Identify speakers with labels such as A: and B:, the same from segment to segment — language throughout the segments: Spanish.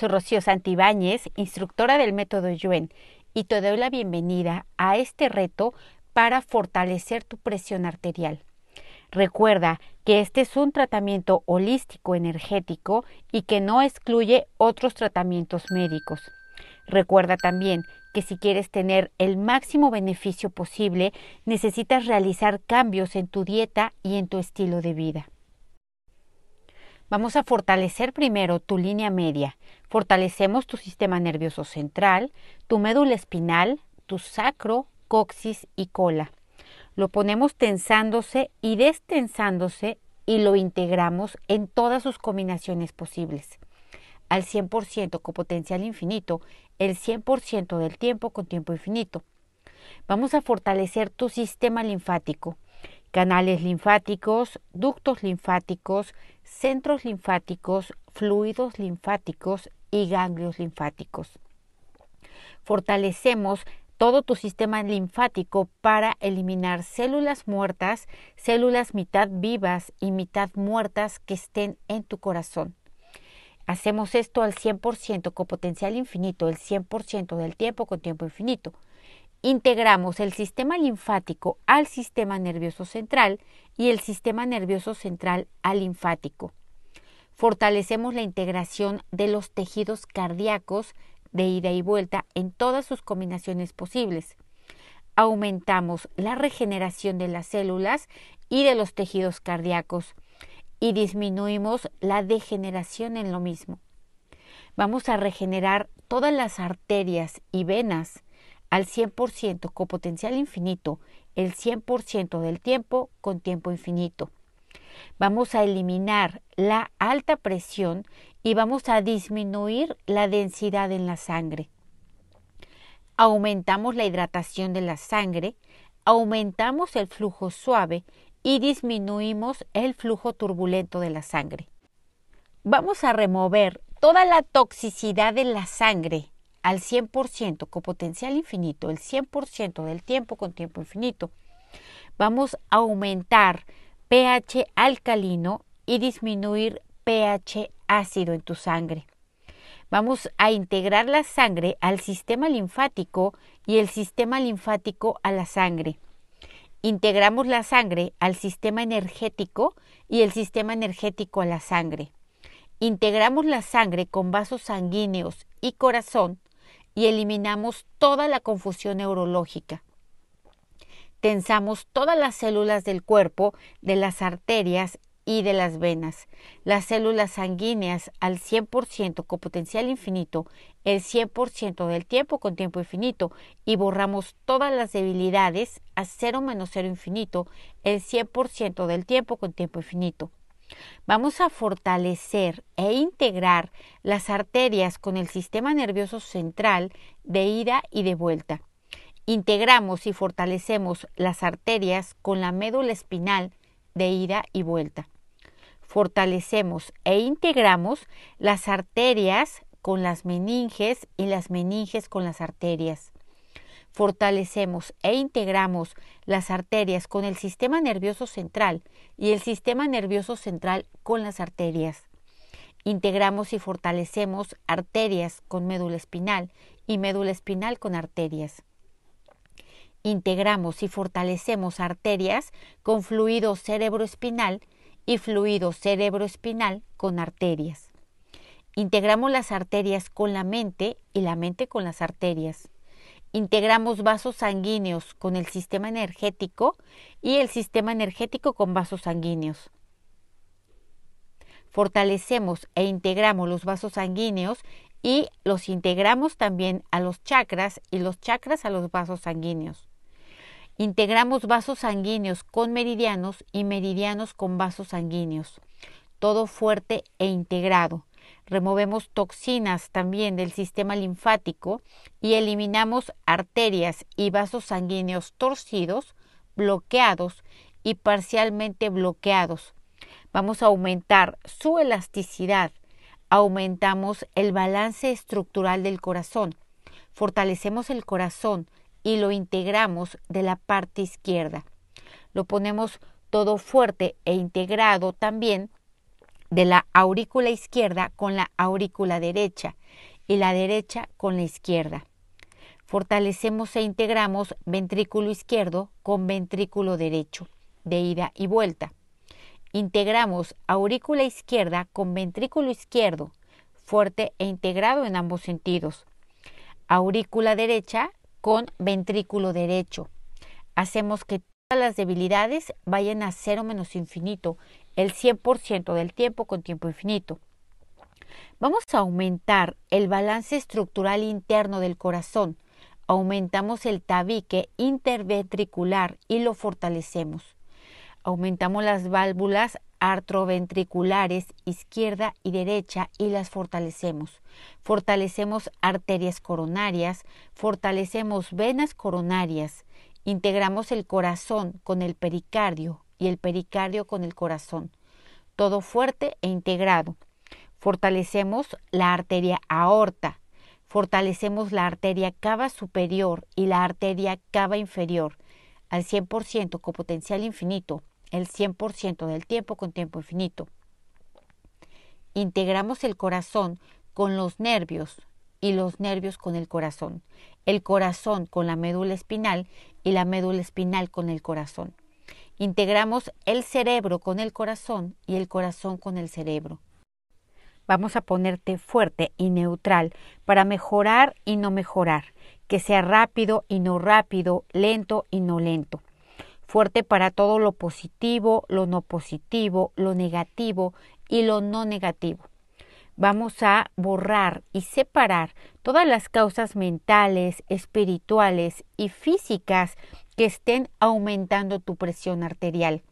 A: Soy Rocío Santibáñez, instructora del método Yuen, y te doy la bienvenida a este reto para fortalecer tu presión arterial. Recuerda que este es un tratamiento holístico energético y que no excluye otros tratamientos médicos. Recuerda también que si quieres tener el máximo beneficio posible, necesitas realizar cambios en tu dieta y en tu estilo de vida. Vamos a fortalecer primero tu línea media. Fortalecemos tu sistema nervioso central, tu médula espinal, tu sacro, coxis y cola. Lo ponemos tensándose y destensándose y lo integramos en todas sus combinaciones posibles. Al 100% con potencial infinito, el 100% del tiempo con tiempo infinito. Vamos a fortalecer tu sistema linfático canales linfáticos, ductos linfáticos, centros linfáticos, fluidos linfáticos y ganglios linfáticos. Fortalecemos todo tu sistema linfático para eliminar células muertas, células mitad vivas y mitad muertas que estén en tu corazón. Hacemos esto al 100% con potencial infinito, el 100% del tiempo con tiempo infinito integramos el sistema linfático al sistema nervioso central y el sistema nervioso central al linfático. Fortalecemos la integración de los tejidos cardíacos de ida y vuelta en todas sus combinaciones posibles. Aumentamos la regeneración de las células y de los tejidos cardíacos y disminuimos la degeneración en lo mismo. Vamos a regenerar todas las arterias y venas al 100% con potencial infinito, el 100% del tiempo con tiempo infinito. Vamos a eliminar la alta presión y vamos a disminuir la densidad en la sangre. Aumentamos la hidratación de la sangre, aumentamos el flujo suave y disminuimos el flujo turbulento de la sangre. Vamos a remover toda la toxicidad de la sangre al 100% con potencial infinito, el 100% del tiempo con tiempo infinito, vamos a aumentar pH alcalino y disminuir pH ácido en tu sangre. Vamos a integrar la sangre al sistema linfático y el sistema linfático a la sangre. Integramos la sangre al sistema energético y el sistema energético a la sangre. Integramos la sangre con vasos sanguíneos y corazón y eliminamos toda la confusión neurológica. Tensamos todas las células del cuerpo, de las arterias y de las venas, las células sanguíneas al 100% con potencial infinito, el 100% del tiempo con tiempo infinito y borramos todas las debilidades a cero menos cero infinito, el 100% del tiempo con tiempo infinito. Vamos a fortalecer e integrar las arterias con el sistema nervioso central de ida y de vuelta. Integramos y fortalecemos las arterias con la médula espinal de ida y vuelta. Fortalecemos e integramos las arterias con las meninges y las meninges con las arterias fortalecemos e integramos las arterias con el sistema nervioso central y el sistema nervioso central con las arterias. Integramos y fortalecemos arterias con médula espinal y médula espinal con arterias. Integramos y fortalecemos arterias con fluido cerebroespinal y fluido cerebroespinal con arterias. Integramos las arterias con la mente y la mente con las arterias integramos vasos sanguíneos con el sistema energético y el sistema energético con vasos sanguíneos. Fortalecemos e integramos los vasos sanguíneos y los integramos también a los chakras y los chakras a los vasos sanguíneos. Integramos vasos sanguíneos con meridianos y meridianos con vasos sanguíneos. Todo fuerte e integrado removemos toxinas también del sistema linfático y eliminamos arterias y vasos sanguíneos torcidos, bloqueados y parcialmente bloqueados. Vamos a aumentar su elasticidad, aumentamos el balance estructural del corazón, fortalecemos el corazón y lo integramos de la parte izquierda. Lo ponemos todo fuerte e integrado también de la aurícula izquierda con la aurícula derecha y la derecha con la izquierda. Fortalecemos e integramos ventrículo izquierdo con ventrículo derecho, de ida y vuelta. Integramos aurícula izquierda con ventrículo izquierdo, fuerte e integrado en ambos sentidos. Aurícula derecha con ventrículo derecho. Hacemos que las debilidades vayan a cero menos infinito el 100% del tiempo con tiempo infinito. Vamos a aumentar el balance estructural interno del corazón. Aumentamos el tabique interventricular y lo fortalecemos. Aumentamos las válvulas artroventriculares izquierda y derecha y las fortalecemos. Fortalecemos arterias coronarias, fortalecemos venas coronarias, integramos el corazón con el pericardio y el pericardio con el corazón. Todo fuerte e integrado. Fortalecemos la arteria aorta, fortalecemos la arteria cava superior y la arteria cava inferior al 100% con potencial infinito el 100% del tiempo con tiempo infinito. Integramos el corazón con los nervios y los nervios con el corazón, el corazón con la médula espinal y la médula espinal con el corazón. Integramos el cerebro con el corazón y el corazón con el cerebro. Vamos a ponerte fuerte y neutral para mejorar y no mejorar, que sea rápido y no rápido, lento y no lento fuerte para todo lo positivo, lo no positivo, lo negativo y lo no negativo. Vamos a borrar y separar todas las causas mentales, espirituales y físicas que estén aumentando tu presión arterial.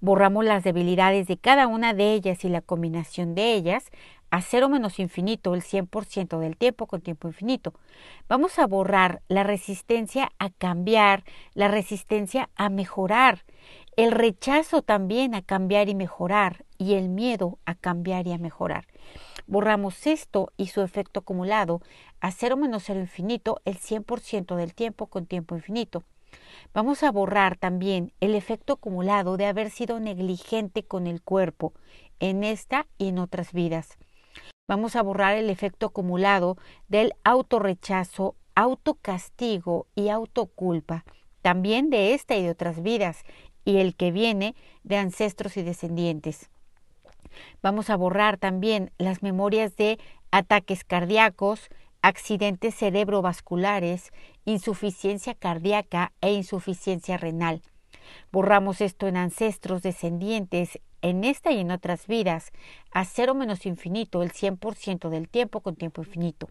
A: Borramos las debilidades de cada una de ellas y la combinación de ellas a cero menos infinito el 100% del tiempo con tiempo infinito. Vamos a borrar la resistencia a cambiar, la resistencia a mejorar, el rechazo también a cambiar y mejorar y el miedo a cambiar y a mejorar. Borramos esto y su efecto acumulado a cero menos cero infinito el 100% del tiempo con tiempo infinito. Vamos a borrar también el efecto acumulado de haber sido negligente con el cuerpo en esta y en otras vidas. Vamos a borrar el efecto acumulado del autorrechazo, autocastigo y autoculpa, también de esta y de otras vidas, y el que viene de ancestros y descendientes. Vamos a borrar también las memorias de ataques cardíacos, accidentes cerebrovasculares, insuficiencia cardíaca e insuficiencia renal. Borramos esto en ancestros, descendientes, en esta y en otras vidas, a cero menos infinito el 100% del tiempo con tiempo infinito.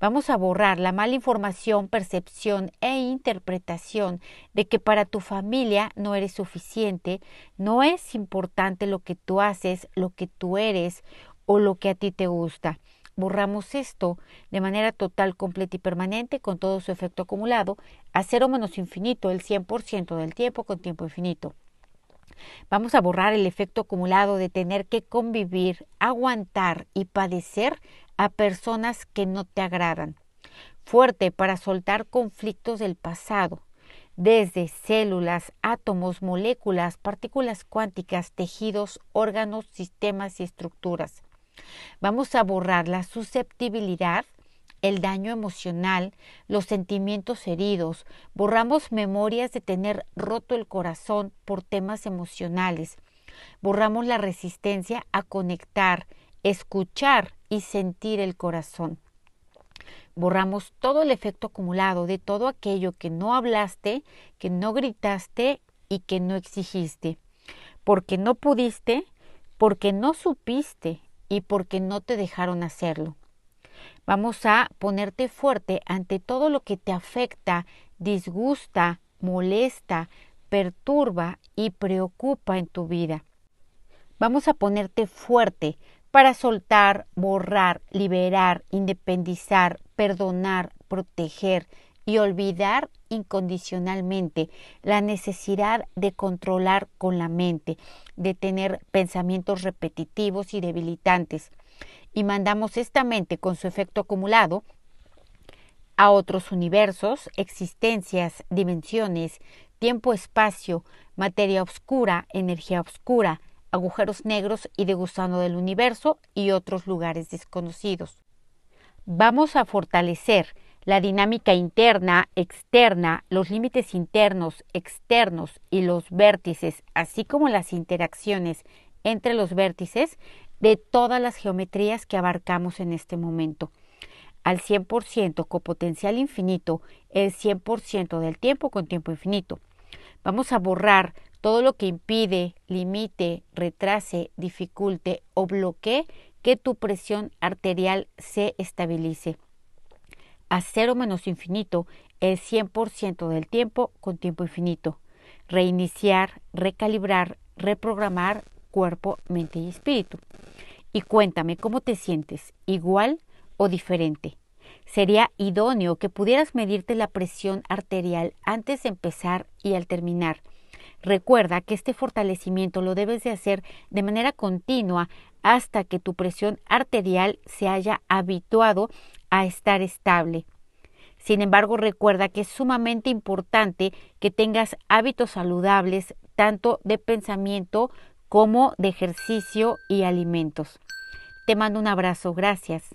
A: Vamos a borrar la mala información, percepción e interpretación de que para tu familia no eres suficiente, no es importante lo que tú haces, lo que tú eres o lo que a ti te gusta. Borramos esto de manera total, completa y permanente con todo su efecto acumulado a cero menos infinito el 100% del tiempo con tiempo infinito. Vamos a borrar el efecto acumulado de tener que convivir, aguantar y padecer a personas que no te agradan. Fuerte para soltar conflictos del pasado, desde células, átomos, moléculas, partículas cuánticas, tejidos, órganos, sistemas y estructuras. Vamos a borrar la susceptibilidad el daño emocional, los sentimientos heridos, borramos memorias de tener roto el corazón por temas emocionales, borramos la resistencia a conectar, escuchar y sentir el corazón. Borramos todo el efecto acumulado de todo aquello que no hablaste, que no gritaste y que no exigiste, porque no pudiste, porque no supiste y porque no te dejaron hacerlo. Vamos a ponerte fuerte ante todo lo que te afecta, disgusta, molesta, perturba y preocupa en tu vida. Vamos a ponerte fuerte para soltar, borrar, liberar, independizar, perdonar, proteger y olvidar incondicionalmente la necesidad de controlar con la mente, de tener pensamientos repetitivos y debilitantes. Y mandamos esta mente con su efecto acumulado a otros universos, existencias, dimensiones, tiempo-espacio, materia oscura, energía oscura, agujeros negros y degustando del universo y otros lugares desconocidos. Vamos a fortalecer la dinámica interna, externa, los límites internos, externos y los vértices, así como las interacciones entre los vértices de todas las geometrías que abarcamos en este momento. Al 100% con potencial infinito, el 100% del tiempo con tiempo infinito. Vamos a borrar todo lo que impide, limite, retrase, dificulte o bloquee que tu presión arterial se estabilice a cero menos infinito el 100% del tiempo con tiempo infinito. Reiniciar, recalibrar, reprogramar cuerpo, mente y espíritu. Y cuéntame cómo te sientes, igual o diferente. Sería idóneo que pudieras medirte la presión arterial antes de empezar y al terminar. Recuerda que este fortalecimiento lo debes de hacer de manera continua hasta que tu presión arterial se haya habituado a estar estable. Sin embargo, recuerda que es sumamente importante que tengas hábitos saludables, tanto de pensamiento como de ejercicio y alimentos. Te mando un abrazo, gracias.